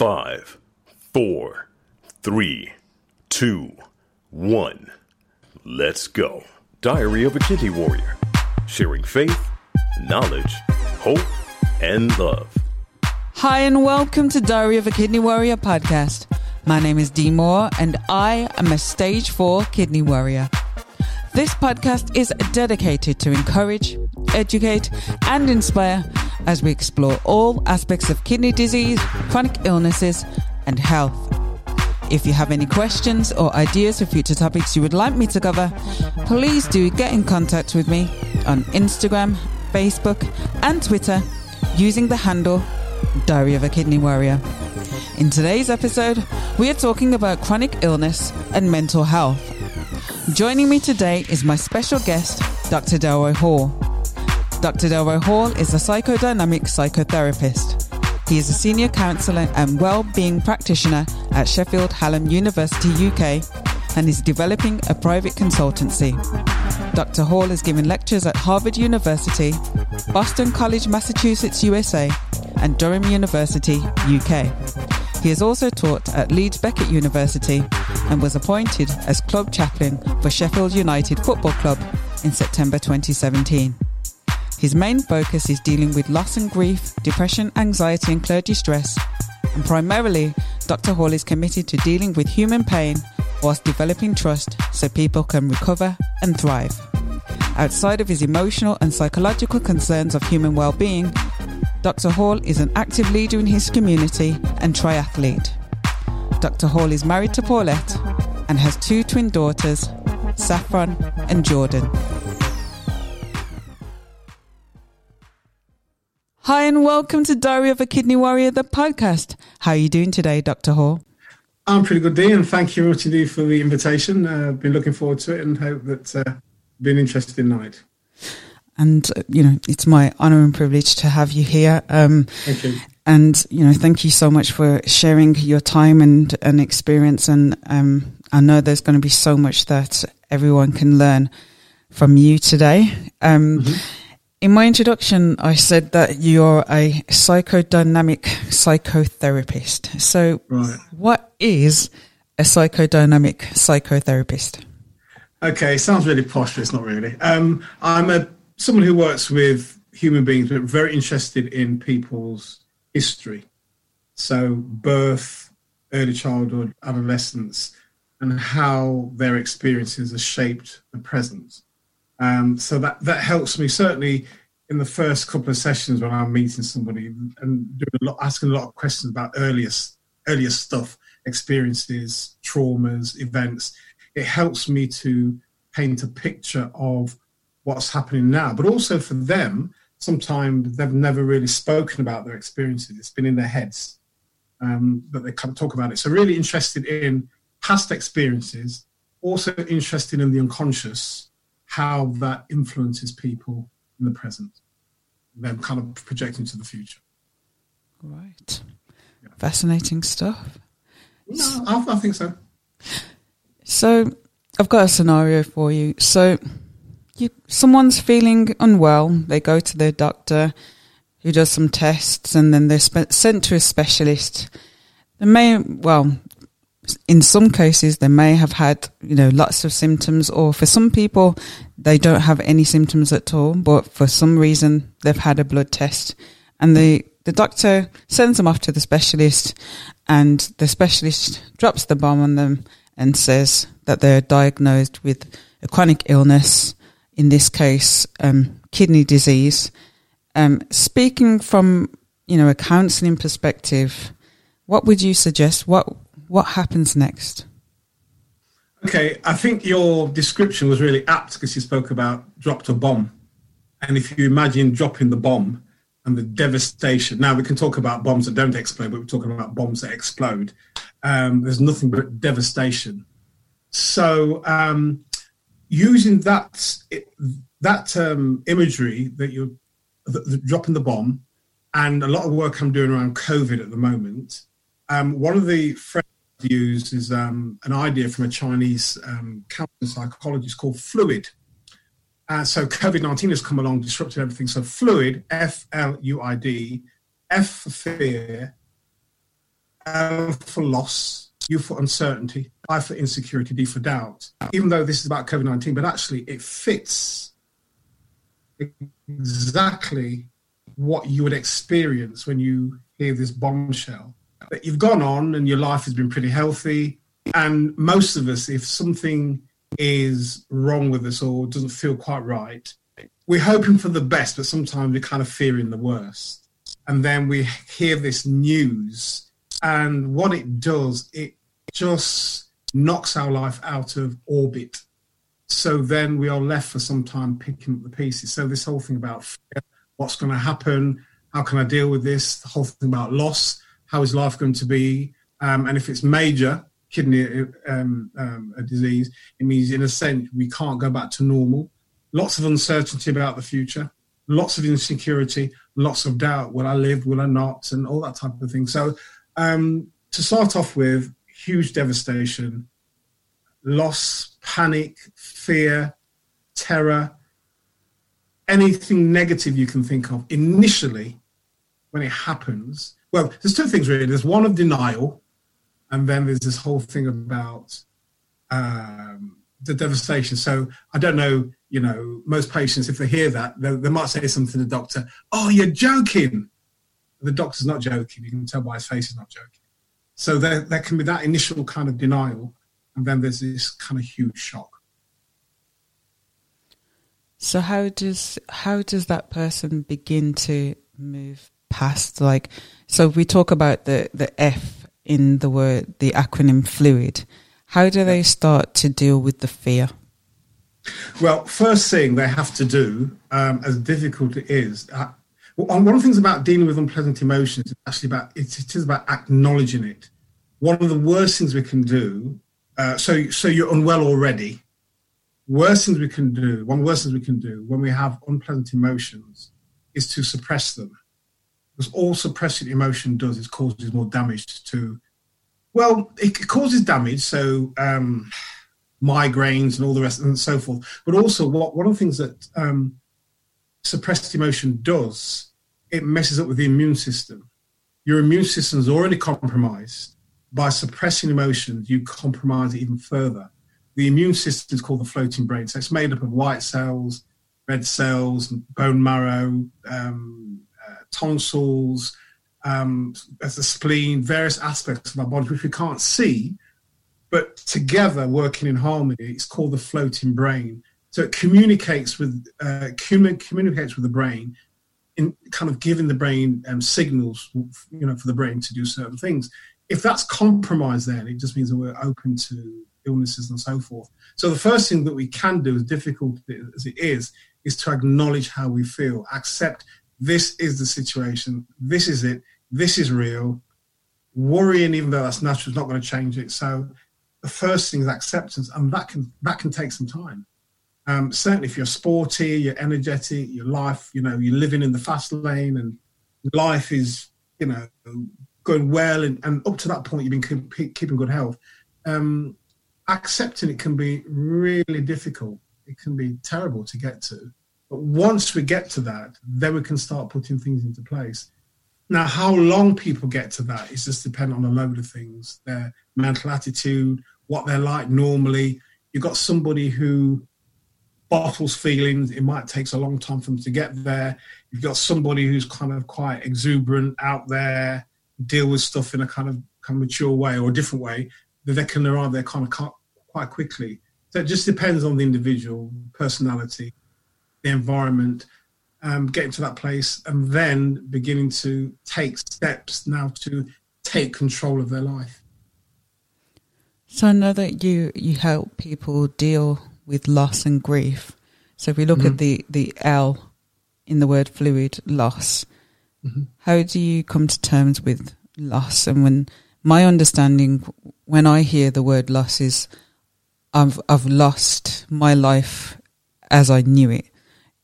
Five, four, three, two, one. Let's go. Diary of a Kidney Warrior. Sharing faith, knowledge, hope, and love. Hi, and welcome to Diary of a Kidney Warrior podcast. My name is Dee Moore, and I am a stage four kidney warrior. This podcast is dedicated to encourage, educate, and inspire as we explore all aspects of kidney disease, chronic illnesses, and health. If you have any questions or ideas for future topics you would like me to cover, please do get in contact with me on Instagram, Facebook, and Twitter using the handle Diary of a Kidney Warrior. In today's episode, we are talking about chronic illness and mental health. Joining me today is my special guest, Dr. Delroy Hall. Dr. Delroy Hall is a psychodynamic psychotherapist. He is a senior counsellor and well-being practitioner at Sheffield Hallam University, UK, and is developing a private consultancy. Dr. Hall has given lectures at Harvard University, Boston College, Massachusetts, USA, and Durham University, UK. He has also taught at Leeds Beckett University and was appointed as club chaplain for Sheffield United Football Club in September 2017. His main focus is dealing with loss and grief, depression, anxiety, and clergy stress. And primarily, Dr. Hall is committed to dealing with human pain whilst developing trust so people can recover and thrive. Outside of his emotional and psychological concerns of human well-being, Dr. Hall is an active leader in his community and triathlete. Dr. Hall is married to Paulette and has two twin daughters, Saffron and Jordan. Hi, and welcome to Diary of a Kidney Warrior, the podcast. How are you doing today, Dr. Hall? I'm pretty good, Dee, and thank you much indeed for the invitation. Uh, I've been looking forward to it and hope that uh, been an interesting night. And, uh, you know, it's my honor and privilege to have you here. Um, Thank you. and, you know, thank you so much for sharing your time and, and experience. And um, I know there's going to be so much that everyone can learn from you today. Um, In my introduction, I said that you're a psychodynamic psychotherapist. So, Right. what is a psychodynamic psychotherapist? Okay, sounds really posh, but it's not really. Um, I'm a someone who works with human beings, but very interested in people's history. So, birth, early childhood, adolescence, and how their experiences have shaped the present. Um, so that that helps me certainly in the first couple of sessions when I'm meeting somebody and doing a lot, asking a lot of questions about earlier earlier stuff, experiences, traumas, events. It helps me to paint a picture of what's happening now, but also for them, sometimes they've never really spoken about their experiences. It's been in their heads, um, but they can't talk about it. So really interested in past experiences, also interested in the unconscious, how that influences people in the present, then kind of projecting to the future. Right. Fascinating stuff. No, I, I think so. So, I've got a scenario for you. So, you, someone's feeling unwell. They go to their doctor, who does some tests, and then they're spe- sent to a specialist. They may, well, in some cases, they may have had, you know, lots of symptoms, or for some people, they don't have any symptoms at all, but for some reason, they've had a blood test, and the the doctor sends them off to the specialist, and the specialist drops the bomb on them and says that they're diagnosed with a chronic illness, in this case, um, kidney disease. Um, speaking from you know a counselling perspective, what would you suggest? What what happens next? Okay, I think your description was really apt because you spoke about dropped a bomb. And if you imagine dropping the bomb and the devastation, now we can talk about bombs that don't explode, but we're talking about bombs that explode. Um, there's nothing but devastation. So um, using that that um, imagery that you're the, the dropping the bomb, and a lot of work I'm doing around COVID at the moment. Um, one of the phrases Used is um, an idea from a Chinese um, psychologist called fluid. Uh, so COVID 19 has come along, disrupted everything. So fluid, F L U I D, F for fear, L for loss, U for uncertainty, I for insecurity, D for doubt. Even though this is about COVID 19, but actually it fits exactly what you would experience when you hear this bombshell. That you've gone on and your life has been pretty healthy. And most of us, if something is wrong with us or doesn't feel quite right, we're hoping for the best, but sometimes we're kind of fearing the worst. And then we hear this news, and what it does, it just knocks our life out of orbit. So then we are left for some time picking up the pieces. So this whole thing about fear, what's going to happen, how can I deal with this, the whole thing about loss, how is life going to be, um, and if it's major kidney um, um, disease, it means in a sense we can't go back to normal. Lots of uncertainty about the future, lots of insecurity, lots of doubt. Will I live? Will I not? And all that type of thing. So um, to start off with, huge devastation, loss, panic, fear, terror, anything negative you can think of initially when it happens. Well, there's two things really. There's one of denial, and then there's this whole thing about um, the devastation. So I don't know, you know, most patients, if they hear that, they, they might say something to the doctor, oh, you're joking. The doctor's not joking. You can tell by his face he's not joking. So there, there can be that initial kind of denial, and then there's this kind of huge shock. So how does how does that person begin to move past like so we talk about the the F in the word the acronym fluid. How do they start to deal with the fear? Well, first thing they have to do, um, as difficult it is, uh, one of the things about dealing with unpleasant emotions is actually about it, it is about acknowledging it. One of the worst things we can do. Uh, so, so you're unwell already. Worst things we can do. One of the worst things we can do when we have unpleasant emotions is to suppress them, because all suppressing emotion does is causes more damage to. Well, it causes damage. So. Um, migraines and all the rest and so forth. But also, what one of the things that um, suppressed emotion does, it messes up with the immune system. Your immune system is already compromised. By suppressing emotions, you compromise it even further. The immune system is called the floating brain. So it's made up of white cells, red cells, bone marrow, um, tonsils, um, as the spleen, various aspects of our body which we can't see, but together working in harmony. It's called the floating brain. So it communicates with uh, communicates with the brain, in kind of giving the brain um, signals, you know, for the brain to do certain things. If that's compromised, then it just means that we're open to illnesses and so forth. So the first thing that we can do, as difficult as it is, is to acknowledge how we feel, accept this is the situation, this is it, this is real. Worrying, even though that's natural, is not going to change it. So the first thing is acceptance, and that can that can take some time. Um, certainly, if you're sporty, you're energetic, your life, you know, you're living in the fast lane, and life is, you know, going well, and, and up to that point, you've been keep, keeping good health. Um, accepting it can be really difficult. It can be terrible to get to. But once we get to that, then we can start putting things into place. Now, how long people get to that is just dependent on a load of things their mental attitude, what they're like normally. You've got somebody who bottles feelings, it might take a long time for them to get there. You've got somebody who's kind of quite exuberant out there, deal with stuff in a kind of, kind of mature way or a different way, that they can arrive there kind of quite quickly. So it just depends on the individual personality, the environment um, getting to that place and then beginning to take steps now to take control of their life. So I know that you, you help people deal with loss and grief. So if we look mm-hmm. at the, the L in the word fluid, loss, mm-hmm. how do you come to terms with loss? And when my understanding, when I hear the word loss is I've, I've lost my life as I knew it.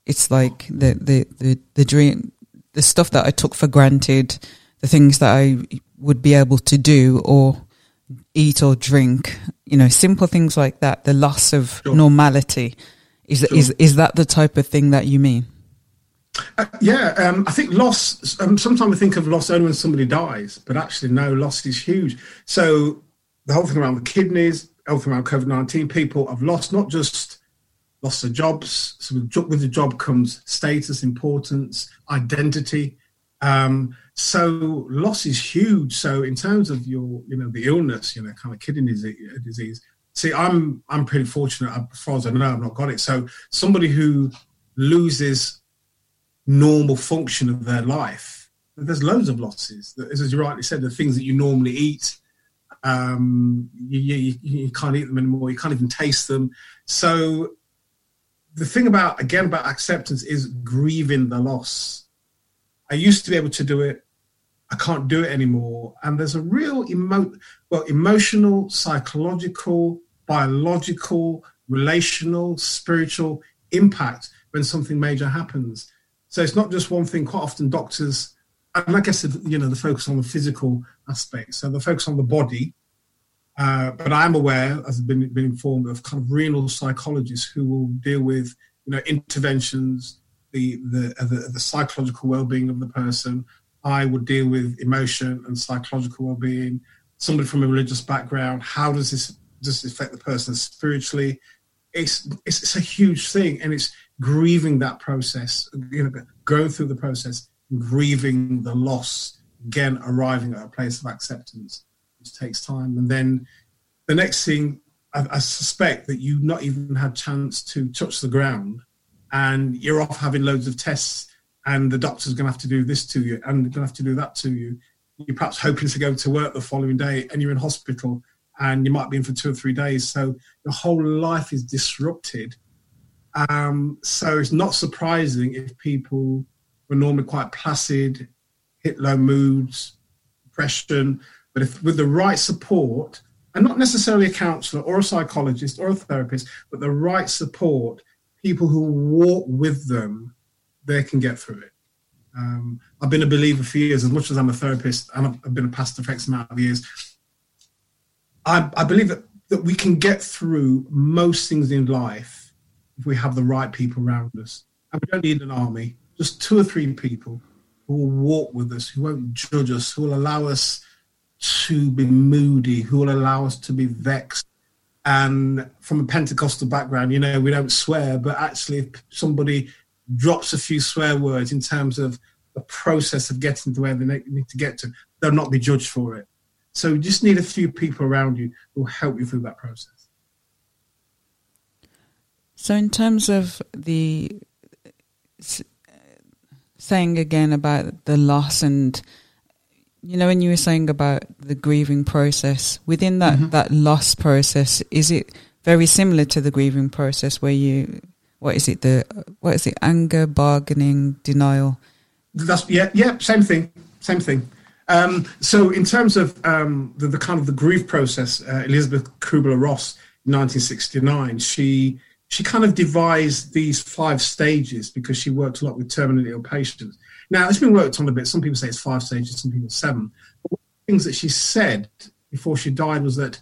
It's like the, the, the, the dream, the stuff that I took for granted, the things that I would be able to do or eat or drink, you know, simple things like that, the loss of sure. normality. Is, sure. is, is that the type of thing that you mean? Uh, yeah, um, I think loss. Um, sometimes we think of loss only when somebody dies, but actually, no, loss is huge. So the whole thing around the kidneys, whole thing around COVID nineteen, people have lost not just lost their jobs. So with, the job comes status, importance, identity. Um, so loss is huge. So in terms of your, you know, the illness, you know, kind of kidney disease. See, I'm I'm pretty fortunate. As far as I know, I've not got it. So somebody who loses normal function of their life, there's loads of losses. As you rightly said, the things that you normally eat, um, you, you, you can't eat them anymore. You can't even taste them. So the thing about again about acceptance is grieving the loss. I used to be able to do it. I can't do it anymore. And there's a real emo- well, emotional, psychological, biological, relational, spiritual impact when something major happens. So it's not just one thing. Quite often, doctors, and I guess you know, the focus on the physical aspect. So the focus on the body. Uh, but I'm aware, as I've been, been informed, of kind of renal psychologists who will deal with you know interventions, the the the, the psychological well-being of the person, I would deal with emotion and psychological well-being. Somebody from a religious background, how does this does this affect the person spiritually? It's, it's, it's a huge thing, and it's grieving that process, you know, going through the process, grieving the loss, again arriving at a place of acceptance, takes time, and then the next thing I, I suspect that you not even had chance to touch the ground, and you're off having loads of tests and the doctor's going to have to do this to you and going to have to do that to you. You're perhaps hoping to go to work the following day and you're in hospital and you might be in for two or three days. So your whole life is disrupted. Um, so it's not surprising if people were normally quite placid, hit low moods, depression, but if with the right support, and not necessarily a counselor or a psychologist or a therapist, but the right support, people who walk with them they can get through it. Um, I've been a believer for years, as much as I'm a therapist and I've been a pastor for X amount of years. I, I believe that, that we can get through most things in life if we have the right people around us. And we don't need an army, just two or three people who will walk with us, who won't judge us, who will allow us to be moody, who will allow us to be vexed. And from a Pentecostal background, you know, we don't swear, but actually, if somebody drops a few swear words in terms of the process of getting to where they need to get to, they'll not be judged for it. So you just need a few people around you who will help you through that process. So, in terms of the saying again about the loss and you know when you were saying about the grieving process within that mm-hmm. that loss process is it very similar to the grieving process where you what is it? The what is it? Anger, bargaining, denial. That's yeah, yeah, same thing, same thing. Um, so in terms of um, the, the, kind of the grief process, uh, Elizabeth Kubler Ross, 1969, she she kind of devised these five stages because she worked a lot with terminally ill patients. Now it's been worked on a bit. Some people say it's five stages, some people seven. But one of the things that she said before she died was that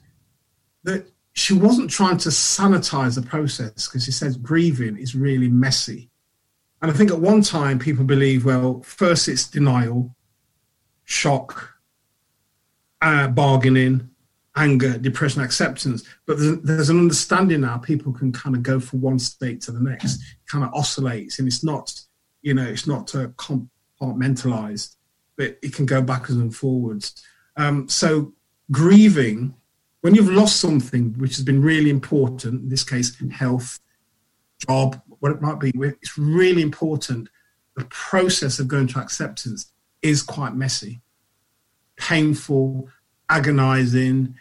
that she wasn't trying to sanitize the process because she says grieving is really messy. And I think at one time people believe, well, first it's denial, shock, uh, bargaining, anger, depression, acceptance. But there's, there's, an understanding now people can kind of go from one state to the next, kind of oscillates, and it's not, you know, it's not uh, compartmentalized, but it can go backwards and forwards. Um, so grieving when you've lost something which has been really important, in this case, health, job, what it might be, it's really important. The process of going to acceptance is quite messy, painful, agonizing,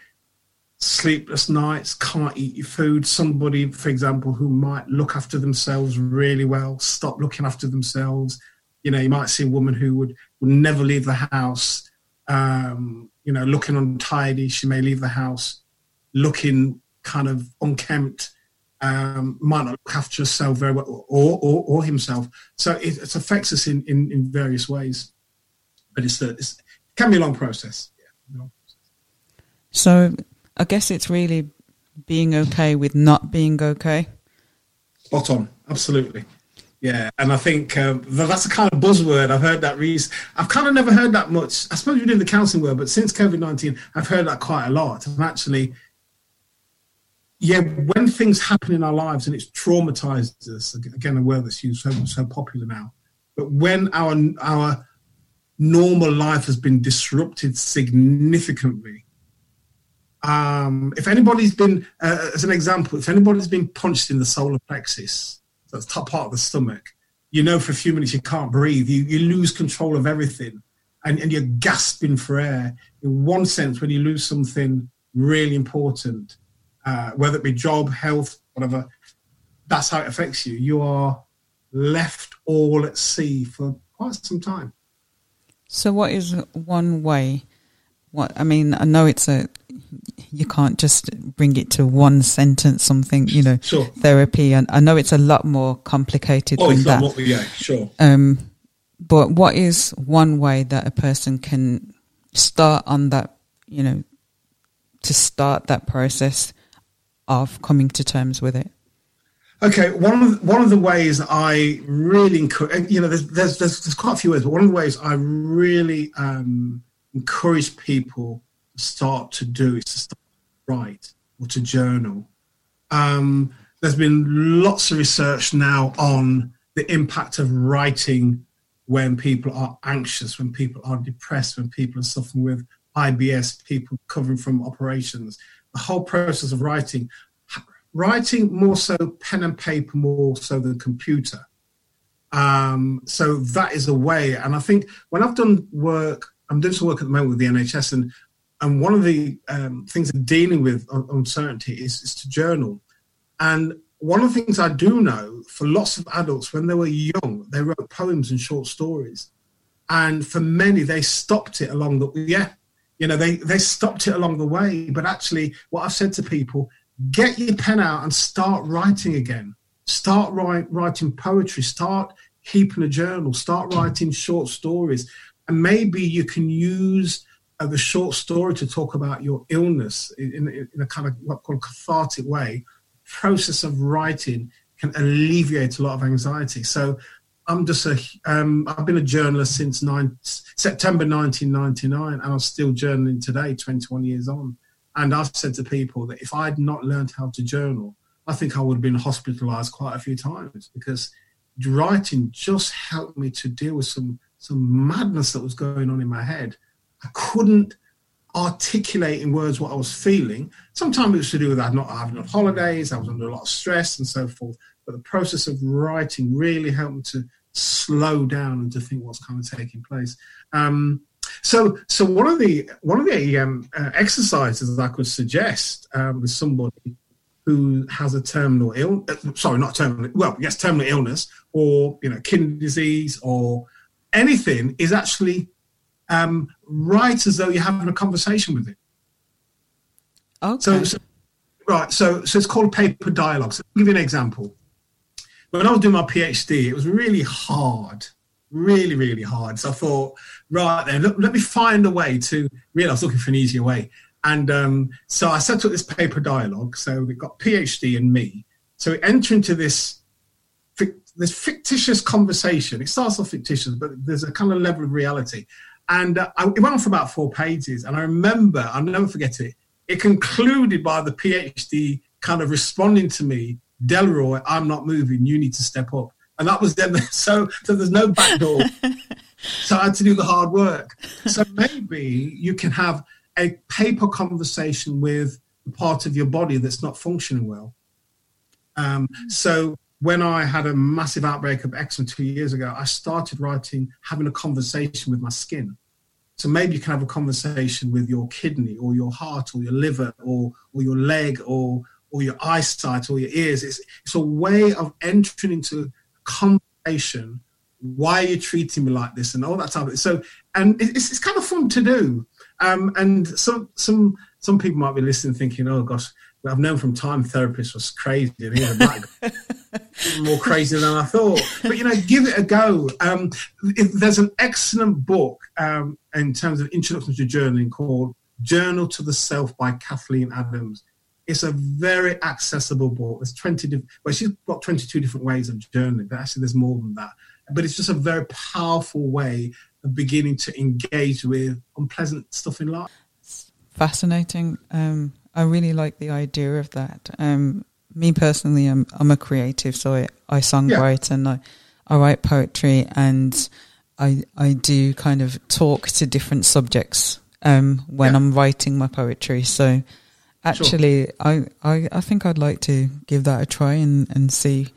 sleepless nights, can't eat your food. Somebody, for example, who might look after themselves really well, stop looking after themselves. You know, you might see a woman who would, would never leave the house, um, you know, looking untidy. She may leave the house looking kind of unkempt, um, might not look after herself very well, or, or, or himself. So it, it, affects us in, in, in various ways. But it's, a, it's, it can be a long process. Yeah, So I guess it's really being okay with not being okay. Spot on, absolutely. Yeah, and I think um, that's a kind of buzzword. I've heard that. Re- I've kind of never heard that much. I suppose we do the counselling word, but since COVID nineteen, I've heard that quite a lot. And actually, yeah, when things happen in our lives and it's traumatized us, again, a word that's used so, so popular now, but when our our normal life has been disrupted significantly, um, if anybody's been, uh, as an example, if anybody's been punched in the solar plexus, that's top part of the stomach, you know for a few minutes you can't breathe, you, you lose control of everything, and, and you're gasping for air. In one sense, when you lose something really important, uh, whether it be job, health, whatever, that's how it affects you. You are left all at sea for quite some time. So, what is one way? What I mean, I know it's a you can't just bring it to one sentence. Something you know, sure. therapy, and I know it's a lot more complicated oh, than that. More, yeah, sure. Um, but what is one way that a person can start on that? You know, to start that process of coming to terms with it. Okay, one of the, one of the ways I really encourage, you know, there's, there's, there's there's quite a few ways, but one of the ways I really um, encourage people start to do is to start to write or to journal. Um, there's been lots of research now on the impact of writing when people are anxious, when people are depressed, when people are suffering with IBS, people recovering from operations. The whole process of writing writing more so pen and paper more so than computer. Um, so that is a way. And I think when I've done work, I'm doing some work at the moment with the NHS, and and one of the um, things I'm dealing with uncertainty is, is to journal. And one of the things I do know for lots of adults, when they were young, they wrote poems and short stories. And for many, they stopped it along the yeah, you know, they they stopped it along the way. But actually, what I've said to people get your pen out and start writing again. Start write, writing poetry. Start keeping a journal. Start writing short stories. And maybe you can use the short story to talk about your illness in, in, in a kind of what called cathartic way. Process of writing can alleviate a lot of anxiety. So I'm just a, um, I've been a journalist since nine, September 1999, and I'm still journaling today, 21 years on. And I've said to people that if I'd not learned how to journal, I think I would have been hospitalized quite a few times because writing just helped me to deal with some some madness that was going on in my head. I couldn't articulate in words what I was feeling. Sometimes it was to do with that not having enough holidays, I was under a lot of stress and so forth. But the process of writing really helped me to slow down and to think what's kind of taking place. Um, so, so one of the one of the um, uh, exercises I could suggest um, with somebody who has a terminal ill, uh, sorry, not terminal, well, yes, terminal illness, or you know, kidney disease, or anything, is actually um, write as though you're having a conversation with it. Okay. So, so, right, so so it's called paper dialogue. So I'll give you an example. When I was doing my PhD, it was really hard really, really hard. So I thought, right then, look, let me find a way to really, I was looking for an easier way. And um, so I set up this paper dialogue. So we've got PhD and me. So we enter into this this fictitious conversation. It starts off fictitious, but there's a kind of level of reality. And uh, I, it went on for about four pages. And I remember, I'll never forget it. It concluded by the PhD kind of responding to me, Delroy, I'm not moving. You need to step up and that was then. So, so there's no back door. so I had to do the hard work. So maybe you can have a paper conversation with the part of your body that's not functioning well. Um, so when I had a massive outbreak of eczema two years ago, I started writing, having a conversation with my skin. So maybe you can have a conversation with your kidney or your heart or your liver or, or your leg or, or your eyesight or your ears. It's, it's a way of entering into conversation. Why are you treating me like this, and all that type of so. And it's, it's kind of fun to do. Um, and some some some people might be listening, thinking, "Oh gosh, I've known from time therapist was crazy, and more crazy than I thought." But you know, give it a go. Um, there's an excellent book um, in terms of introduction to journaling called "Journal to the Self" by Kathleen Adams. it's a very accessible book. There's 20 different, well, she's got 22 different ways of journaling, but actually there's more than that. But it's just a very powerful way of beginning to engage with unpleasant stuff in life. Fascinating. Um, I really like the idea of that. Um, me personally, I'm, I'm a creative, so I, I songwrite yeah. and I, I write poetry and I, I do kind of talk to different subjects um, when yeah. I'm writing my poetry. So actually, sure. I, I, I think I'd like to give that a try and, and see,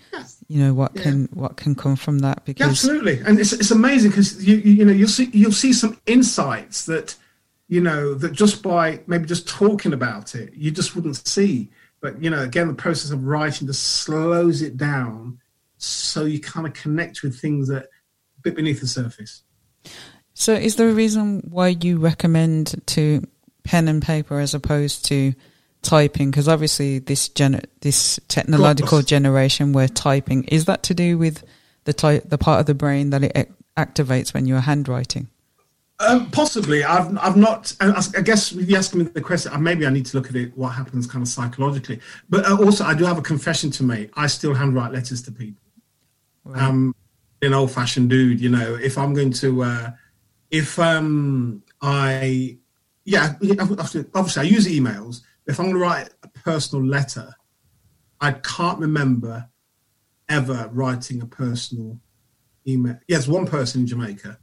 you know, what can what can come from that. Because absolutely, and it's it's amazing because you you know you'll see you'll see some insights that you know that just by maybe just talking about it you just wouldn't see. But you know, again, the process of writing just slows it down, so you kind of connect with things that a bit beneath the surface. So, is there a reason why you recommend to pen and paper as opposed to typing? Because obviously, this gener- this technological generation, where typing is that to do with the ty- the part of the brain that it activates when you're handwriting? Um, possibly. I've I've not. I guess if you ask me the question, uh, maybe I need to look at it. What happens, kind of psychologically. But uh, also, I do have a confession to make. I still handwrite letters to people. Um, an old-fashioned dude, you know. If I'm going to uh, if um, I, yeah, obviously I use emails. If I'm going to write a personal letter, I can't remember ever writing a personal email. Yes, one person in Jamaica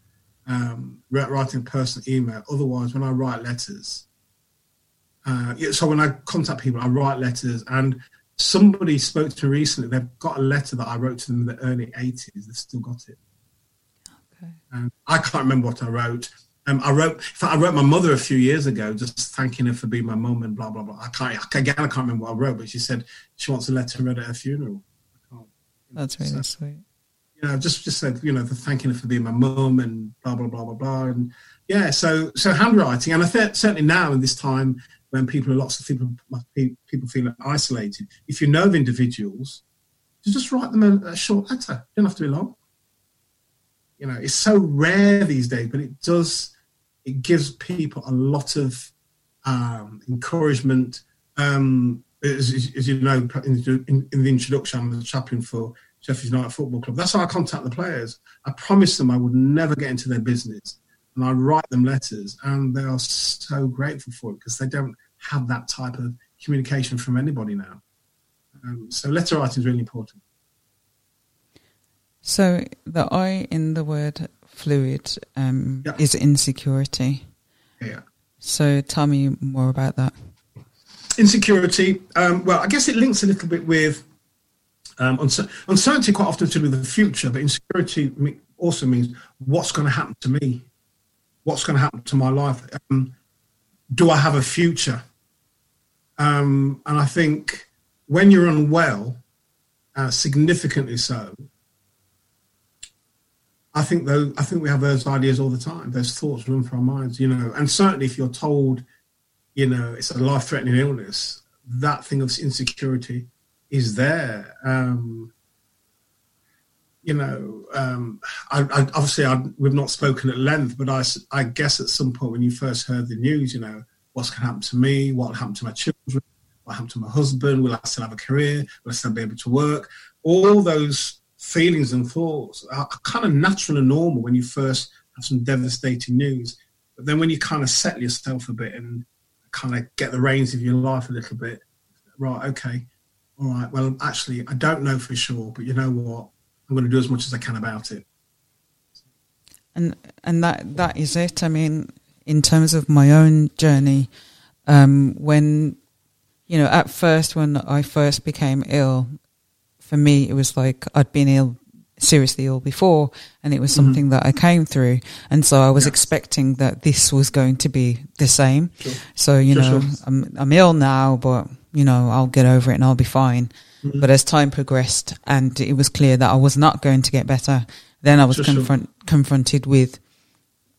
um, writing personal email. Otherwise, when I write letters, uh, yeah, so when I contact people, I write letters. And somebody spoke to me recently. They've got a letter that I wrote to them in the early 80s. They've still got it. Okay. Um, I can't remember what I wrote. Um, I wrote, in fact, I wrote my mother a few years ago, just thanking her for being my mum and blah blah blah. I can't again, I can't remember what I wrote, but she said she wants a letter read at her funeral. That's really so, sweet. You know, just just said, you know, thanking her for being my mum and blah blah blah blah blah, and yeah. So so handwriting, and I think certainly now in this time when people lots of people people feel isolated, if you know of individuals, you just write them a, a short letter. You don't have to be long you know, it's so rare these days, but it does, it gives people a lot of um, encouragement. Um, as, as, you know, in, in, in, the introduction, I'm the chaplain for Sheffield United Football Club. That's how I contact the players. I promised them I would never get into their business, and I write them letters, and they are so grateful for it because they don't have that type of communication from anybody now. Um, so letter writing is really important. So the I in the word fluid um, yeah. is insecurity. Yeah. So tell me more about that. Insecurity. Um, well, I guess it links a little bit with um, uncertainty. Quite often to do with the future, but insecurity also means what's going to happen to me. What's going to happen to my life? Um, do I have a future? Um, and I think when you're unwell, uh, significantly so, I think though I think we have those ideas all the time. Those thoughts run through our minds, you know. And certainly, if you're told, you know, it's a life-threatening illness, that thing of insecurity is there. Um, you know, um, I, I, obviously I, we've not spoken at length, but I, I guess at some point when you first heard the news, you know, what's going to happen to me? What will happen to my children? What happened to my husband? Will I still have a career? Will I still be able to work? All those feelings and thoughts are kind of natural and normal when you first have some devastating news. But then when you kind of settle yourself a bit and kind of get the reins of your life a little bit, right, okay, all right, well, actually, I don't know for sure, but you know what? I'm going to do as much as I can about it. And and that that is it. I mean, in terms of my own journey, um, when you know, at first when I first became ill, for me, it was like I'd been ill, seriously ill before, and it was mm-hmm. something mm-hmm. that I came through. And so I was expecting that this was going to be the same. Sure. So, you sure, know, sure. I'm, I'm ill now, but, you know, I'll get over it and I'll be fine. Mm-hmm. But as time progressed and it was clear that I was not going to get better, then I was confront, confronted with,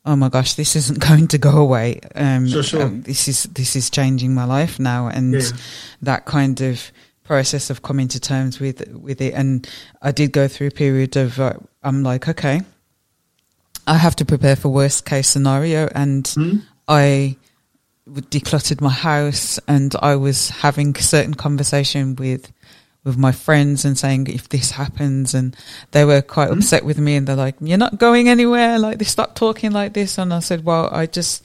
oh my gosh, this isn't going to go away. Um, um, this is this is changing my life now, and yeah. that kind of process of coming to terms with with it. And I did go through a period of uh, I'm like, okay, I have to prepare for worst case scenario, and mm. I decluttered my house and I was having certain conversation with with my friends and saying if this happens and they were quite mm-hmm. upset with me and they're like you're not going anywhere like they stopped talking like this and I said well I just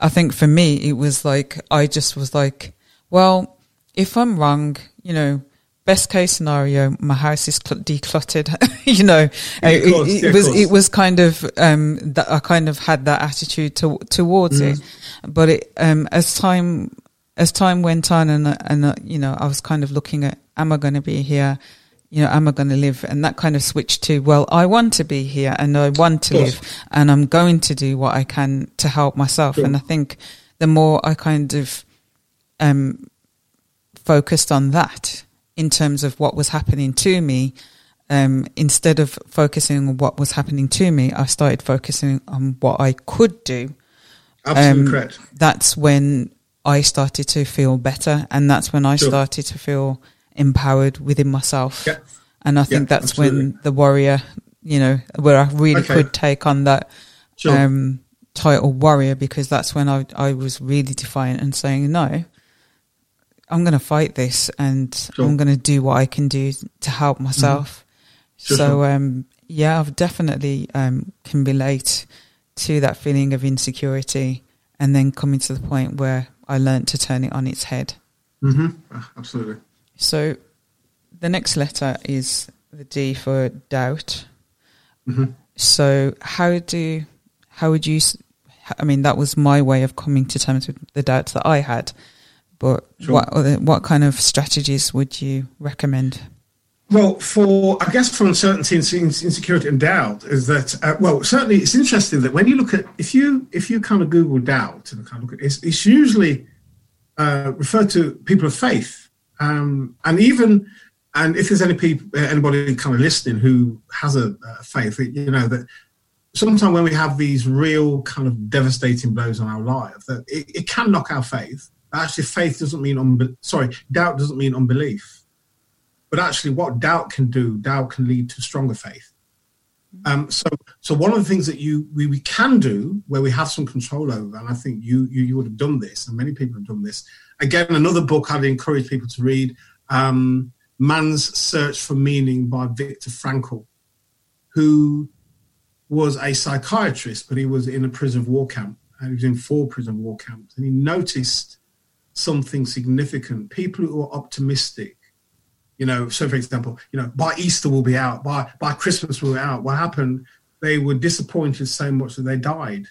I think for me it was like I just was like well if I'm wrong you know best case scenario my house is decluttered you know yeah, it, course, it, it yeah, was it was kind of um that I kind of had that attitude to, towards mm. it but it um as time as time went on and and uh, you know I was kind of looking at am I going to be here? You know, am I going to live? And that kind of switched to, well, I want to be here and I want to live and I'm going to do what I can to help myself. Sure. And I think the more I kind of um, focused on that in terms of what was happening to me, um, instead of focusing on what was happening to me, I started focusing on what I could do. Absolutely um, correct. That's when I started to feel better, and that's when I sure. started to feel empowered within myself. Yeah. And I think yeah, that's absolutely. when the warrior, you know, where I really okay. could take on that sure. um, title warrior because that's when I, I was really defiant and saying, no, I'm going to fight this and sure. I'm going to do what I can do to help mm-hmm. myself. Mm-hmm. Sure, so, um, yeah, I've definitely um, can relate to that feeling of insecurity and then coming to the point where I learned to turn it on its head. Mm-hmm. Absolutely. So the next letter is the D for doubt. Mm-hmm. So how do how would you? I mean, that was my way of coming to terms with the doubts that I had. But sure. what what kind of strategies would you recommend? Well, for I guess for uncertainty, and insecurity, and doubt is that uh, well, certainly it's interesting that when you look at if you if you kind of Google doubt and kind of look at it's, it's usually uh, referred to people of faith um, and even and if there's any people, anybody kind of listening who has a, a faith, you know that sometimes when we have these real kind of devastating blows on our life, that it, it can knock our faith. Actually, faith doesn't mean unbe- sorry, doubt doesn't mean unbelief. But actually, what doubt can do, doubt can lead to stronger faith. Um, so, so one of the things that you we, we can do, where we have some control over, and I think you, you you would have done this, and many people have done this, again, another book I'd encourage people to read um, Man's Search for Meaning by Viktor Frankl, who was a psychiatrist, but he was in a prison war camp and he was in four prison war camps. And he noticed something significant. People who are optimistic, you know, so for example, you know, by Easter we'll be out, by, by Christmas we'll be out. What happened? They were disappointed so much that they died.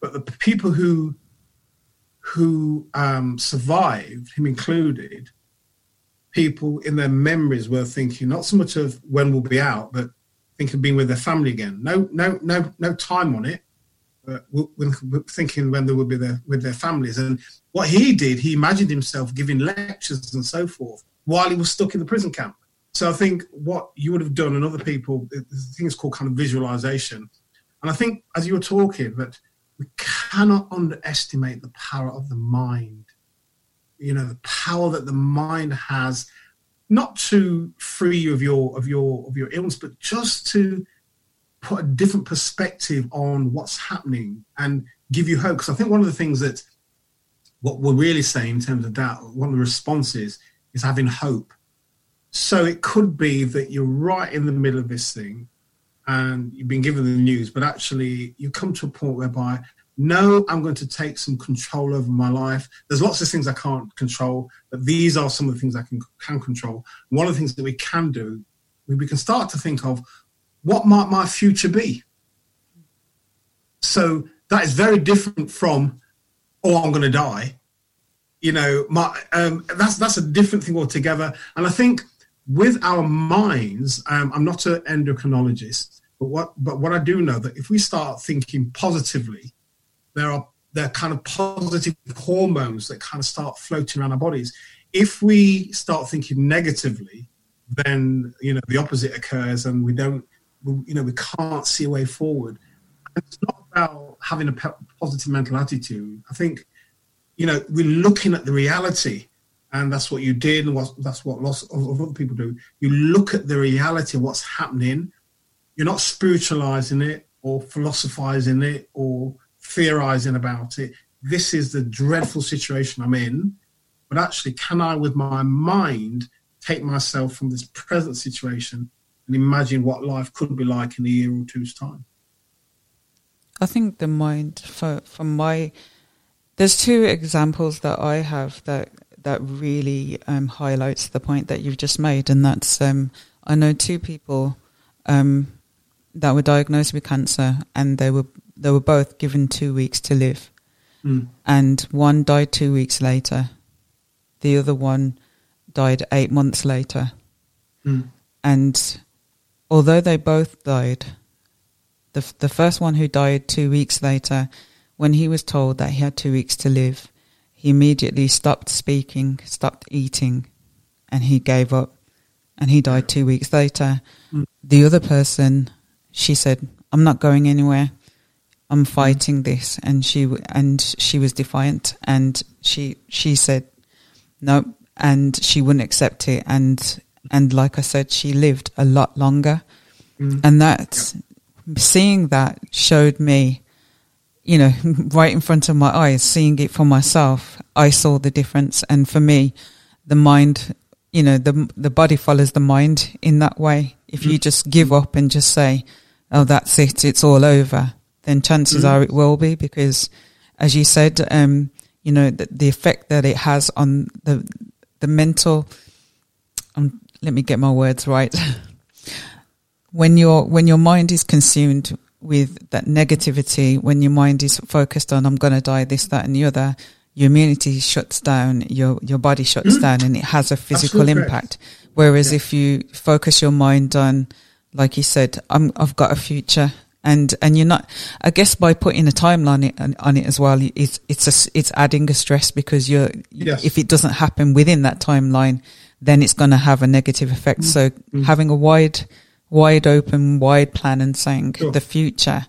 But the people who who um, survived, him included, people in their memories were thinking not so much of when we'll be out, but think of being with their family again. No, no, no, no time on it. Uh, but thinking when they would be there with their families. And what he did, he imagined himself giving lectures and so forth while he was stuck in the prison camp. So I think what you would have done and other people, the thing is called kind of visualization. And I think as you were talking, that we cannot underestimate the power of the mind. You know, the power that the mind has, not to free you of your of your of your illness, but just to put a different perspective on what's happening and give you hope. Because I think one of the things that what we're really saying in terms of doubt, one of the responses is having hope. So it could be that you're right in the middle of this thing and you've been given the news, but actually you come to a point whereby, no, I'm going to take some control over my life. There's lots of things I can't control, but these are some of the things I can, can control. one of the things that we can do, we can start to think of what might my future be? So that is very different from, oh, I'm going to die. You know, my um, that's that's a different thing altogether. And I think with our minds, um, I'm not an endocrinologist, but what but what I do know that if we start thinking positively, there are there are kind of positive hormones that kind of start floating around our bodies. If we start thinking negatively, then you know the opposite occurs, and we don't you know we can't see a way forward. It's not about having a positive mental attitude. I think you know we're looking at the reality and that's what you did, and what, that's what lots of other people do. You look at the reality of what's happening. You're not spiritualizing it or philosophizing it or theorizing about it. this is the dreadful situation I'm in, but actually, can I, with my mind, take myself from this present situation and imagine what life could be like in a year or two's time? I think the mind, for, from my, there's two examples that I have that that really um, highlights the point that you've just made, and that's um, I know two people um, that were diagnosed with cancer, and they were they were both given two weeks to live, mm. and one died two weeks later, the other one died eight months later, mm. and although they both died, the the first one who died two weeks later, when he was told that he had two weeks to live, he immediately stopped speaking, stopped eating, and he gave up. And he died two weeks later. Mm. The other person, she said, "I'm not going anywhere. I'm fighting this." And she and she was defiant, and she she said, "No," and she wouldn't accept it. And and like I said, she lived a lot longer, mm. and that seeing that showed me you know, right in front of my eyes, seeing it for myself, I saw the difference. And for me, the mind, you know, the the body follows the mind in that way. If you mm. just give up and just say, "Oh, that's it, it's all over," then chances mm. are it will be because, as you said, um, you know, the, the effect that it has on the the mental. Um, let me get my words right. when your when your mind is consumed with that negativity, when your mind is focused on I'm going to die, this, that, and the other, your immunity shuts down, your your body shuts mm. down, and it has a physical impact. Whereas yeah. if you focus your mind on, like you said, I'm, I've got a future, and and you're not. I guess by putting a timeline on, on it as well, it's it's a, it's adding a stress because you're yes. if it doesn't happen within that timeline, then it's going to have a negative effect. Mm. So mm. having a wide wide open, wide plan and saying sure. the future,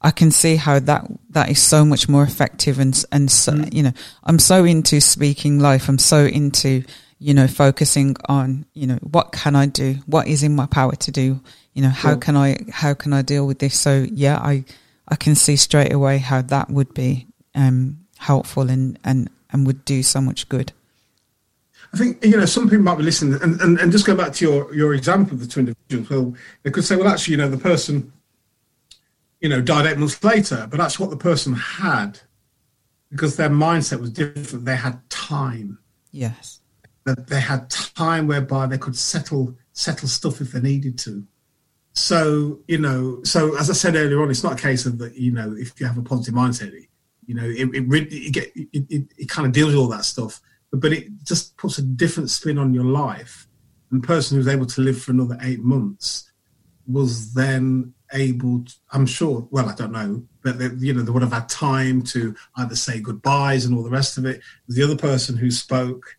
I can see how that that is so much more effective and and so, mm. you know I'm so into speaking life. I'm so into you know focusing on you know what can I do, what is in my power to do. You know how sure. can I how can I deal with this? So yeah, I I can see straight away how that would be um, helpful and and and would do so much good. I think you know some people might be listening, and, and, and just go back to your your example of the two individuals. Well, they could say, well, actually, you know, the person, you know, died eight months later, but that's what the person had, because their mindset was different. They had time. Yes. That they had time whereby they could settle settle stuff if they needed to. So you know, so as I said earlier on, it's not a case of that. You know, if you have a positive mindset, you know, it it, it, it, it, it kind of deals with all that stuff but it just puts a different spin on your life. And the person who's able to live for another eight months was then able, to, I'm sure, well, I don't know, but they, you know, they would have had time to either say goodbyes and all the rest of it. The other person who spoke,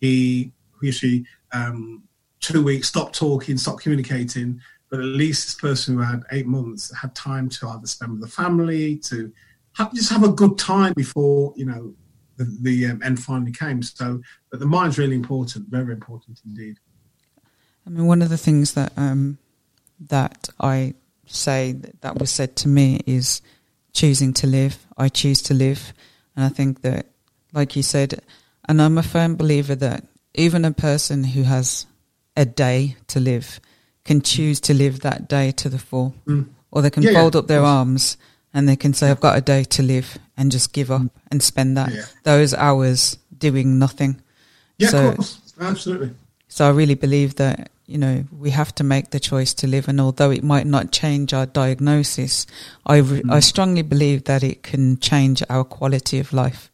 he, he she, um, two weeks, stopped talking, stopped communicating. But at least this person who had eight months had time to either spend with the family, to have, just have a good time before, you know, the, the um, end finally came. So, but the mind's really important, very important indeed. I mean, one of the things that um, that I say that, that was said to me is choosing to live. I choose to live, and I think that, like you said, and I'm a firm believer that even a person who has a day to live can choose to live that day to the full, mm. or they can yeah, fold yeah, up their arms and they can say, I've got a day to live and just give up and spend that yeah. those hours doing nothing. Yeah, so, of course. Absolutely. So I really believe that, you know, we have to make the choice to live. And although it might not change our diagnosis, I, mm. I strongly believe that it can change our quality of life.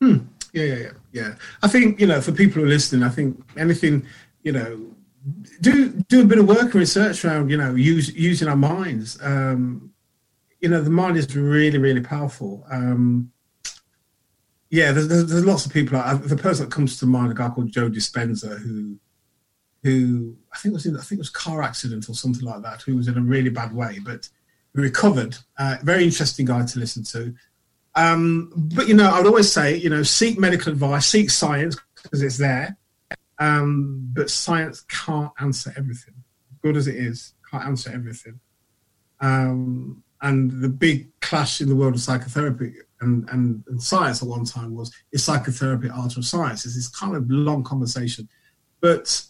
Hmm. Yeah, yeah, yeah, yeah. I think, you know, for people who are listening, I think anything, you know, do do a bit of work and research around, you know, use, using our minds. Um, you know, the mind is really, really powerful. Um, yeah, there's, there's, there's, lots of people. the person that comes to mind, a guy called Joe Dispenza, who, who I think was in, I think it was car accident or something like that. Who was in a really bad way, but recovered. Uh, very interesting guy to listen to. Um, but you know, I would always say, you know, seek medical advice, seek science because it's there. Um, but science can't answer everything. Good as it is, can't answer everything. Um, and the big clash in the world of psychotherapy and, and, and science at one time was is psychotherapy art or science? It's this kind of long conversation, but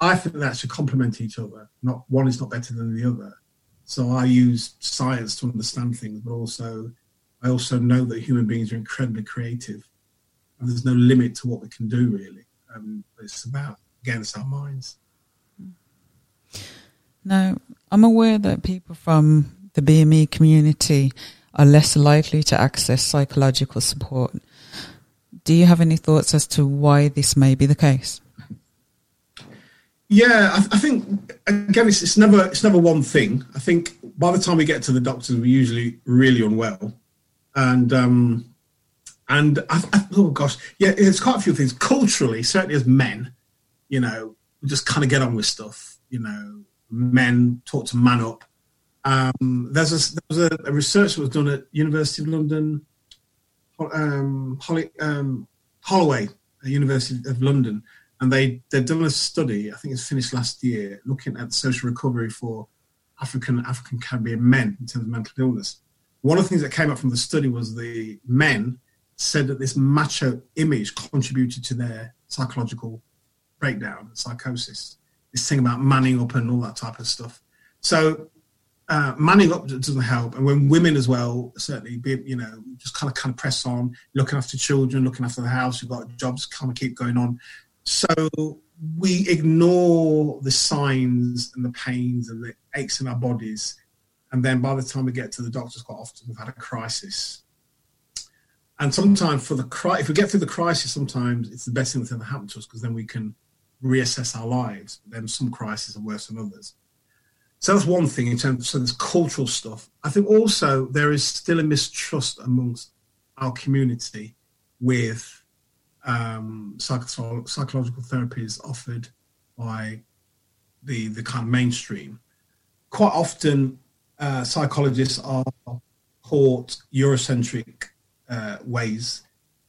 I think that should complement each other. Not one is not better than the other. So I use science to understand things, but also I also know that human beings are incredibly creative, and there's no limit to what we can do really. Um, it's about again, it's our minds. Now, I'm aware that people from the BME community are less likely to access psychological support. Do you have any thoughts as to why this may be the case? Yeah, I, I think again, it's, it's, never it's never one thing. I think by the time we get to the doctors, we're usually really unwell, and um, and I, I, oh gosh, yeah, there's quite a few things culturally. Certainly, as men, you know, we just kind of get on with stuff. You know, men talk to man up. Um, there's a, there was a, a, research that was done at University of London, um, Holly, um, Holloway, University of London, and they they've done a study. I think it's finished last year, looking at social recovery for African African Caribbean men in terms of mental illness. One of the things that came up from the study was the men said that this macho image contributed to their psychological breakdown, and psychosis. This thing about manning up and all that type of stuff. So uh, manning up doesn't help, and when women as well, certainly, be, you know, just kind of kind of press on, looking after children, looking after the house, you've got jobs, kind of keep going on. So we ignore the signs and the pains and the aches in our bodies, and then by the time we get to the doctors, quite often we've had a crisis. And sometimes for the cri- if we get through the crisis, sometimes it's the best thing that's ever happened to us because then we can reassess our lives. Then some crises are worse than others. So that's one thing in terms of so there's cultural stuff. I think also there is still a mistrust amongst our community with um, psycho- psychological therapies offered by the the kind of mainstream. Quite often, uh, psychologists are taught Eurocentric uh, ways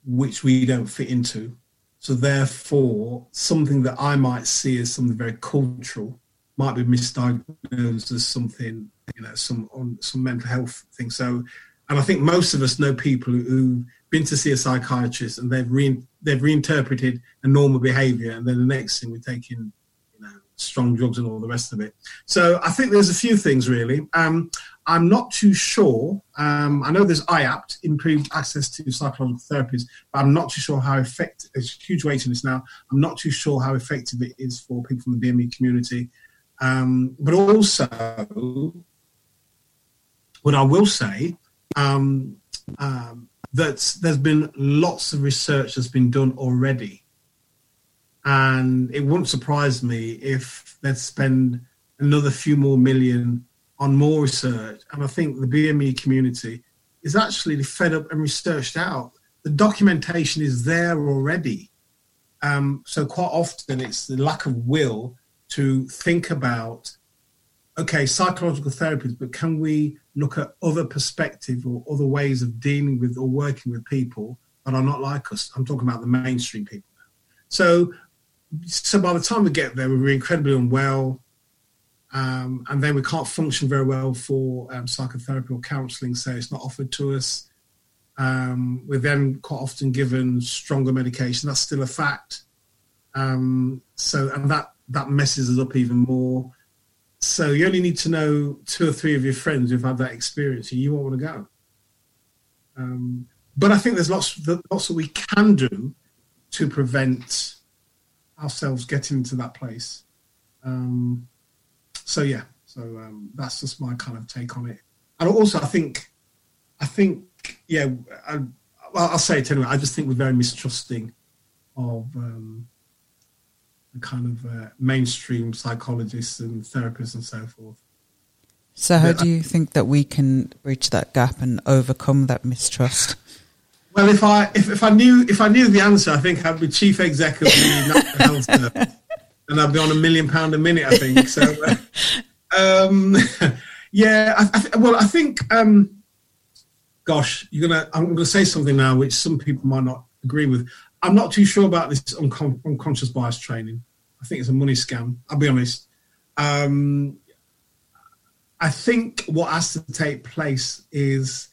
which we don't fit into. So therefore, something that I might see as something very cultural might be misdiagnosed as something, you know, some on some mental health thing. So, and I think most of us know people who've been to see a psychiatrist and they've re- they've reinterpreted a normal behaviour, and then the next thing we're taking, you know, strong drugs and all the rest of it. So I think there's a few things really. Um, I'm not too sure. Um, I know there's IAPT, improved access to psychological therapies, but I'm not too sure how effective. There's huge waiting list now. I'm not too sure how effective it is for people from the BME community. Um, but also, what I will say, um, um, that there's been lots of research that's been done already. And it wouldn't surprise me if they'd spend another few more million on more research. And I think the BME community is actually fed up and researched out. The documentation is there already. Um, so quite often it's the lack of will to think about okay psychological therapies but can we look at other perspective or other ways of dealing with or working with people that are not like us? I'm talking about the mainstream people so so by the time we get there we're incredibly unwell um, and then we can't function very well for um, psychotherapy or counselling so it's not offered to us. Um, we're then quite often given stronger medication. That's still a fact. Um, so and that that messes us up even more. So you only need to know two or three of your friends who've had that experience, and you won't want to go. Um, but I think there's lots, lots that we can do to prevent ourselves getting into that place. Um, so yeah, so um, that's just my kind of take on it. And also, I think, I think, yeah, I, well, I'll say it anyway. I just think we're very mistrusting of um, kind of uh, mainstream psychologists and therapists and so forth. So, how do you think that we can bridge that gap and overcome that mistrust? Well, if I if, if I knew if I knew the answer, I think I'd be chief executive of the National Health Service, and I'd be on a million pound a minute. I think so. Uh, um, yeah, I, I, well, I think. Um, gosh, you're gonna. I'm gonna say something now, which some people might not agree with. I'm not too sure about this uncon- unconscious bias training. I think it's a money scam. I'll be honest. Um, I think what has to take place is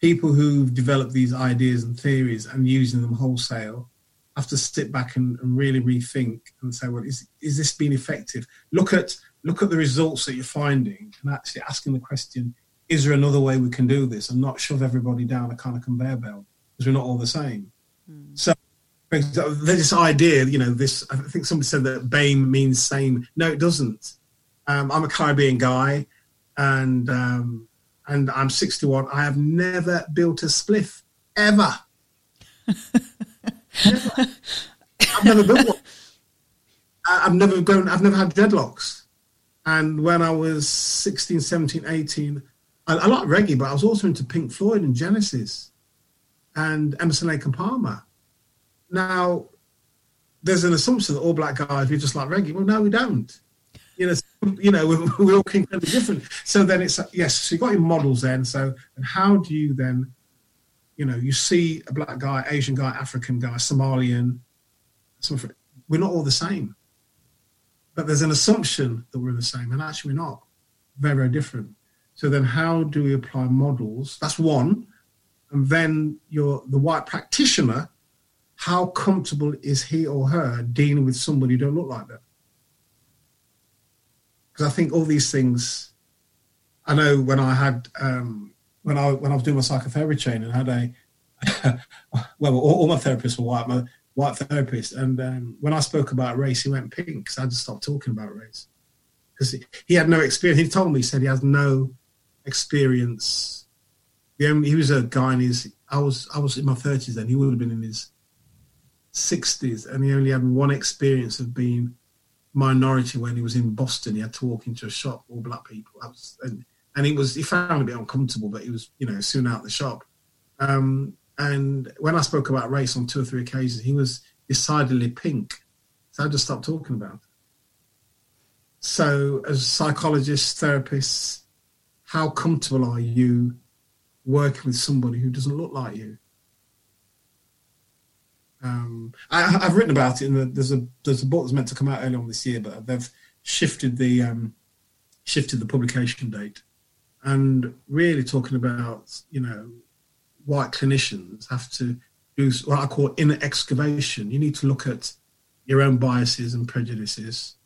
people who've developed these ideas and theories and using them wholesale have to sit back and, and really rethink and say, well, is is this being effective? Look at look at the results that you're finding and actually asking the question, is there another way we can do this and not shove everybody down a kind of conveyor belt because we're not all the same. Mm. So this idea, you know, this I think somebody said that BAME means same. No, it doesn't. Um, I'm a Caribbean guy, and um, and I'm 61. I have never built a spliff ever. never. I've never built one. I've never gone. I've never had dreadlocks. And when I was 16, 17, 18, I, I like reggae, but I was also into Pink Floyd and Genesis and Emerson Lake and Palmer. Now, there's an assumption that all black guys we just like reggae. Well, no, we don't. You know, you know, we're, we're all different. So then it's yes. So you got your models then. So and how do you then, you know, you see a black guy, Asian guy, African guy, Somalian. We're not all the same. But there's an assumption that we're the same, and actually we're not. Very, very different. So then, how do we apply models? That's one. And then you're the white practitioner how comfortable is he or her dealing with somebody who don't look like them? Because I think all these things, I know when I had um, when I when I was doing my psychotherapy training, I had a well, all, all, my therapists were white, my white therapist, and um, when I spoke about race, he went pink because I just stopped talking about race because he, he, had no experience. He told me he said he has no experience. Only, he was a guy in his. I was I was in my thirties then. He would have been in his 60s and he only had one experience of being minority when he was in Boston. He had to walk into a shop, all black people. Was, and, and he was he found it a bit uncomfortable, but he was you know soon out the shop. Um, and when I spoke about race on two or three occasions, he was decidedly pink. So I just stopped talking about it. So, as psychologists, therapists, how comfortable are you working with somebody who doesn't look like you? Um, I, have written about it. The, there's a there's a book that's meant to come out early on this year, but they've shifted the um, shifted the publication date, and really talking about you know white clinicians have to do what I call inner excavation. You need to look at your own biases and prejudices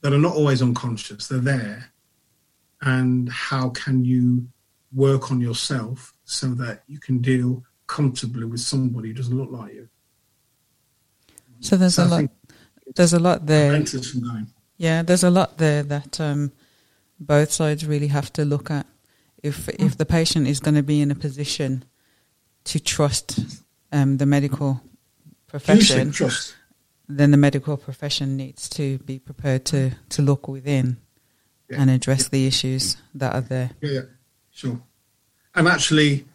that are not always unconscious; they're there, and how can you work on yourself so that you can deal comfortably with somebody who doesn't look like you. So there's so a lot. There's a lot there. Yeah, there's a lot there that um, both sides really have to look at. If mm. if the patient is going to be in a position to trust um, the medical profession, then the medical profession needs to be prepared to to look within yeah. and address yeah. the issues that are there. Yeah, yeah. sure. And actually,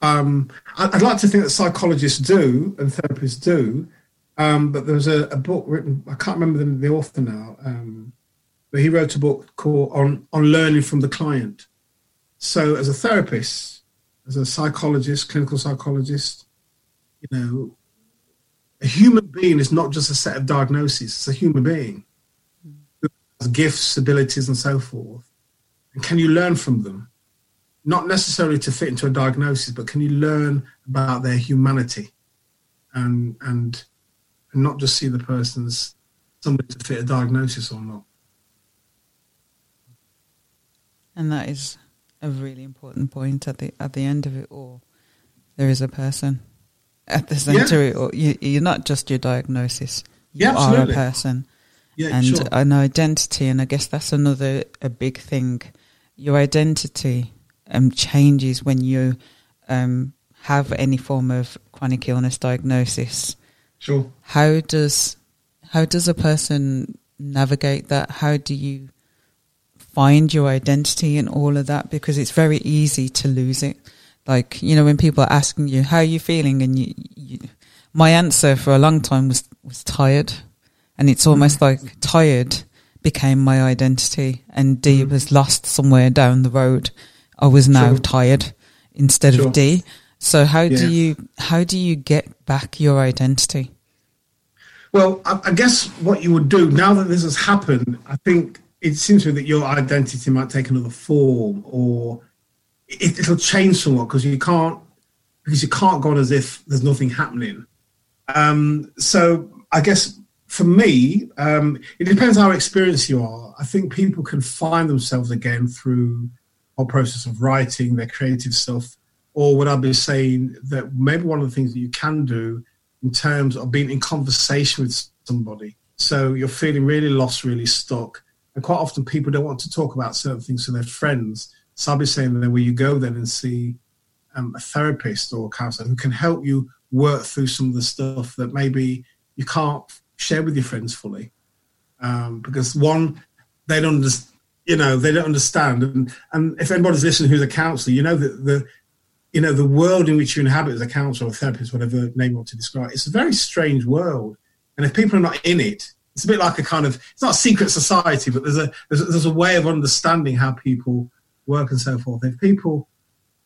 um, I'd like to think that psychologists do and therapists do um, but there was a, a, book written, I can't remember the, the author now, um, but he wrote a book called on, on Learning from the Client. So, as a therapist, as a psychologist, clinical psychologist, you know, a human being is not just a set of diagnoses, it's a human being who has gifts, abilities, and so forth. And can you learn from them? Not necessarily to fit into a diagnosis, but can you learn about their humanity and, and and not just see the person as somebody to fit a diagnosis or not. And that is a really important point at the at the end of it all. There is a person at the center. Yeah. You, you're not just your diagnosis. You yeah, are a person. Yeah, and sure. an identity, and I guess that's another a big thing. Your identity um, changes when you um, have any form of chronic illness diagnosis Sure. How does how does a person navigate that? How do you find your identity and all of that? Because it's very easy to lose it. Like you know, when people are asking you how are you feeling, and you, you my answer for a long time was was tired, and it's almost mm-hmm. like tired became my identity, and D mm-hmm. was lost somewhere down the road. I was now sure. tired instead sure. of D. So how yeah. do you how do you get back your identity? Well, I, I, guess what you would do now that this has happened, I think it seems to me that your identity might take another form, or it, will change somewhat because you can't because you can't go on as if there's nothing happening. Um, so I guess for me, um, it depends how experienced you are. I think people can find themselves again through a process of writing their creative stuff, or would I be saying that maybe one of the things that you can do in terms of being in conversation with somebody. So you're feeling really lost, really stuck. And quite often people don't want to talk about certain things to their friends. So I'll be saying that where you go then and see um, a therapist or a counselor who can help you work through some of the stuff that maybe you can't share with your friends fully. Um, because one, they don't understand, you know, they don't understand. And, and if anybody's listening who's a counsellor, you know that the, you know, the world in which you inhabit as a counsellor or therapist, whatever name you want to describe, it's a very strange world. And if people are not in it, it's a bit like a kind of, it's not a secret society, but there's a, there's there's a way of understanding how people work and so forth. If people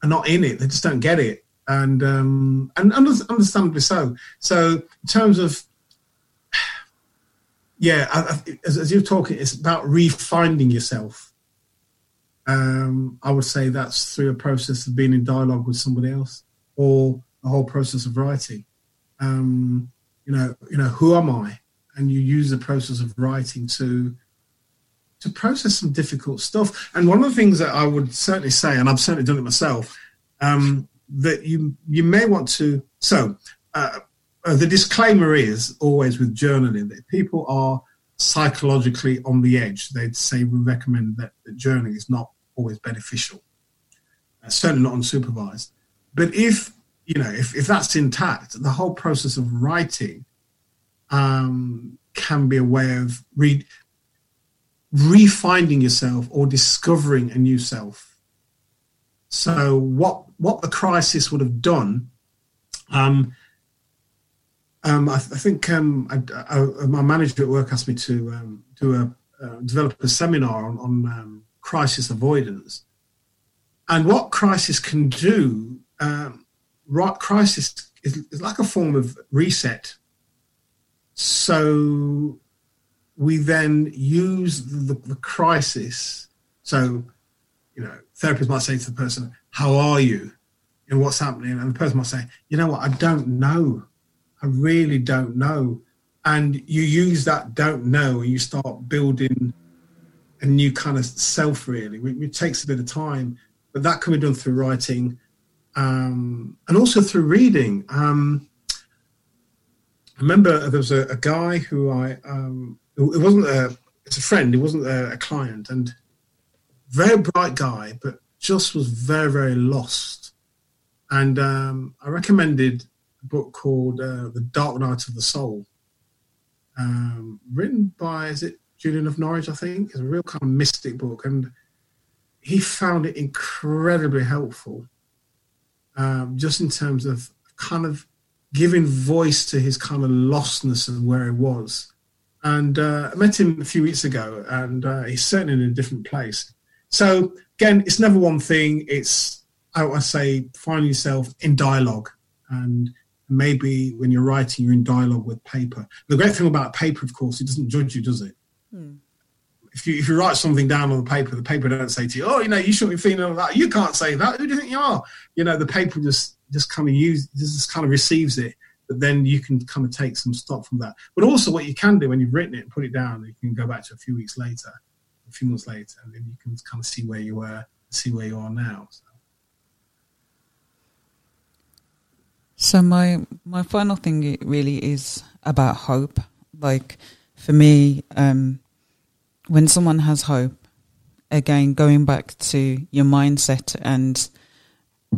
are not in it, they just don't get it. And, um, and understandably so. So in terms of, yeah, I, I, as, as, you're talking, it's about refinding yourself. Um, I would say that's through a process of being in dialogue with somebody else, or a whole process of writing. Um, you know, you know, who am I? And you use the process of writing to to process some difficult stuff. And one of the things that I would certainly say, and I've certainly done it myself, um, that you you may want to. So uh, uh, the disclaimer is always with journaling that people are psychologically on the edge. They'd say we recommend that, that journaling is not always beneficial, uh, certainly not unsupervised. But if you know if, if that's intact, the whole process of writing um, can be a way of re- refinding yourself or discovering a new self. So what what the crisis would have done, um, um, I, I, think um, I, I, my manager at work asked me to um, do a uh, develop a seminar on, on um, crisis avoidance, and what crisis can do. Um, right, crisis is, is like a form of reset. So we then use the, the crisis. So, you know, therapists might say to the person, "How are you?" and what's happening, and the person might say, "You know what? I don't know. I really don't know." And you use that "don't know" and you start building a new kind of self. Really, it takes a bit of time, but that can be done through writing, um, and also through reading. Um, I remember there was a, a guy who I um, it wasn't a it's a friend, it wasn't a, a client, and very bright guy, but just was very very lost. And um, I recommended a book called uh, The Dark Night of the Soul, um, written by is it Julian of Norwich, I think. It's a real kind of mystic book, and he found it incredibly helpful, um, just in terms of kind of giving voice to his kind of lostness and where he was. And uh, I met him a few weeks ago, and uh, he's certainly in a different place. So again, it's never one thing. It's I would say find yourself in dialogue, and maybe when you're writing, you're in dialogue with paper. The great thing about paper, of course, it doesn't judge you, does it? Hmm. If you if you write something down on the paper, the paper don't say to you, "Oh, you know, you shouldn't be feeling like that." You can't say that. Who do you think you are? You know, the paper just just kind of use just kind of receives it but then you can kind of take some stock from that. But also, what you can do when you've written it and put it down, you can go back to a few weeks later, a few months later, and then you can kind of see where you were, see where you are now. So. So my my final thing really is about hope. Like for me, um, when someone has hope, again going back to your mindset, and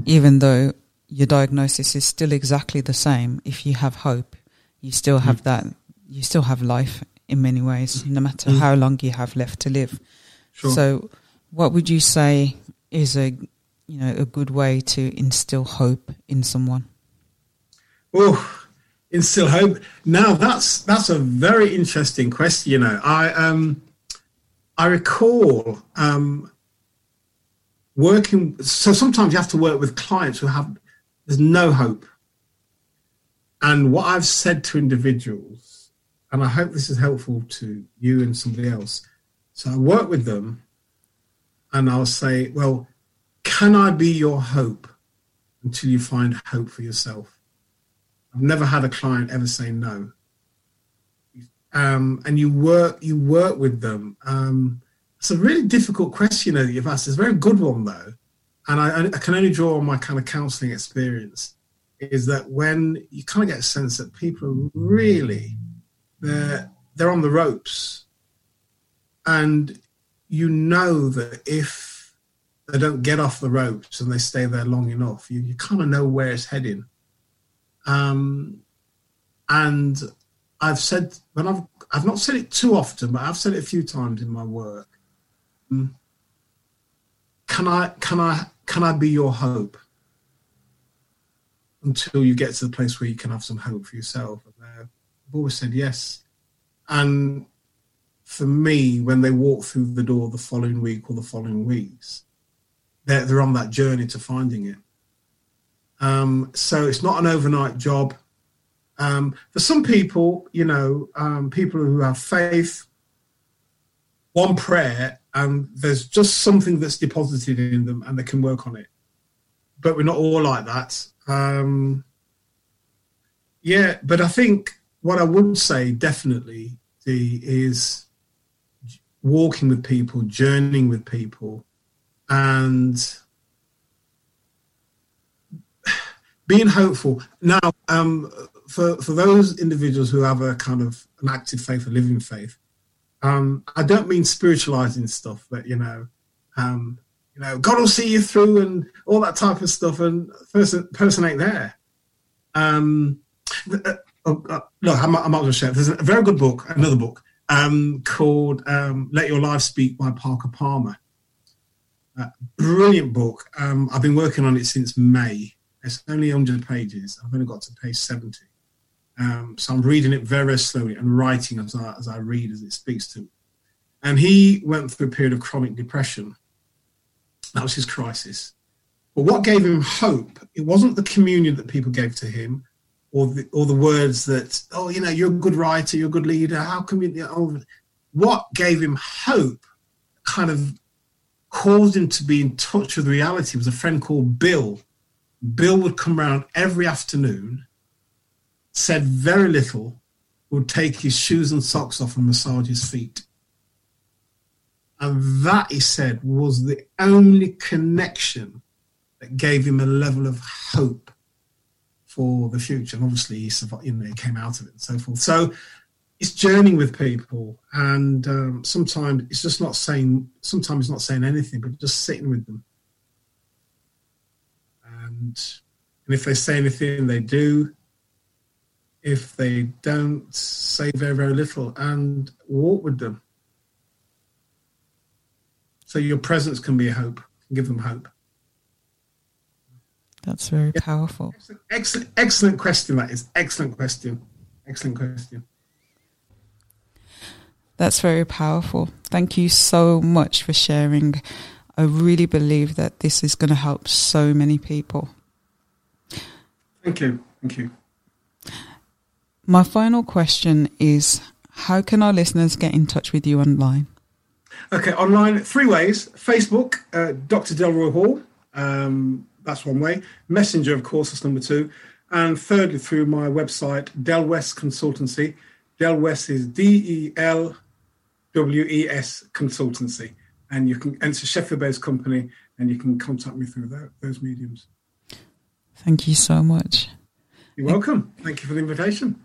even though your diagnosis is still exactly the same. If you have hope, you still have mm. that. You still have life in many ways, no matter mm. how long you have left to live. Sure. So, what would you say is a you know a good way to instill hope in someone? Oh, instill hope. Now that's that's a very interesting question. You know, I um I recall um working. So sometimes you have to work with clients who have there's no hope. And what I've said to individuals, and I hope this is helpful to you and somebody else. So I work with them and I'll say, well, can I be your hope until you find hope for yourself. I've never had a client ever say no. Um, and you work you work with them. Um, it's a really difficult question that you've asked. It's a very good one though, and I, I can only draw on my kind of counselling experience. Is that when you kind of get a sense that people are really they're they're on the ropes, and you know that if they don't get off the ropes and they stay there long enough, you, you kind of know where it's heading. Um, and I've said when I've I've not said it too often, but I've said it a few times in my work. Um, can I can I can I be your hope until you get to the place where you can have some hope for yourself? And I've always said yes. And for me, when they walk through the door the following week or the following weeks, they're, they're on that journey to finding it. Um, so it's not an overnight job. Um, for some people, you know, um, people who have faith, one prayer, and there's just something that's deposited in them and they can work on it. But we're not all like that. Um, yeah, but I think what I would say definitely is walking with people, journeying with people, and being hopeful. Now, um, for for those individuals who have a kind of an active faith, a living faith, um, I don't mean spiritualizing stuff, but you know, um, you know, God will see you through and all that type of stuff, and person person ain't there. Um, uh, oh, uh, look, I'm, not going to share. There's a very good book, another book um, called um, "Let Your Life Speak" by Parker Palmer. Uh, brilliant book. Um, I've been working on it since May. It's only 100 pages. I've only got to page 70. Um, so I'm reading it very, slowly and writing as I, as I read as it speaks to me. And he went through a period of chronic depression. That was his crisis. But what gave him hope, it wasn't the communion that people gave to him or the, or the words that, oh, you know, you're a good writer, you're a good leader. How come you, oh, what gave him hope kind of caused him to be in touch with reality was a friend called Bill. Bill would come around every afternoon, said very little, would take his shoes and socks off and massage his feet. And that, he said, was the only connection that gave him a level of hope for the future. And obviously, he survived, you know, came out of it and so forth. So it's journeying with people, and um, sometimes it's just not saying. Sometimes it's not saying anything, but just sitting with them. And and if they say anything, they do. If they don't, say very very little, and walk with them. So your presence can be a hope. Give them hope. That's very yeah. powerful. Excellent, excellent, excellent question. That is excellent question. Excellent question. That's very powerful. Thank you so much for sharing. I really believe that this is going to help so many people. Thank you. Thank you. My final question is how can our listeners get in touch with you online? Okay, online, three ways Facebook, uh, Dr. Delroy Hall. Um, that's one way. Messenger, of course, is number two. And thirdly, through my website, Del West Consultancy. Del West is D E L W E S Consultancy. And you can enter Sheffield based company and you can contact me through that, those mediums. Thank you so much. You're welcome. Thank you for the invitation.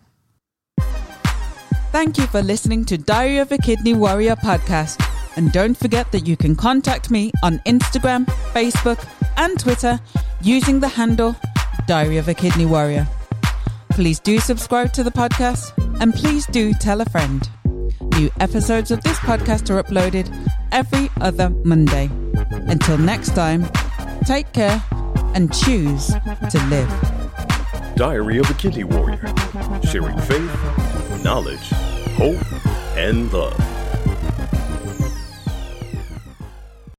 Thank you for listening to Diary of a Kidney Warrior podcast. And don't forget that you can contact me on Instagram, Facebook, and Twitter using the handle Diary of a Kidney Warrior. Please do subscribe to the podcast and please do tell a friend. New episodes of this podcast are uploaded every other Monday. Until next time, take care and choose to live. Diary of a Kidney Warrior, sharing faith, knowledge, hope, and love.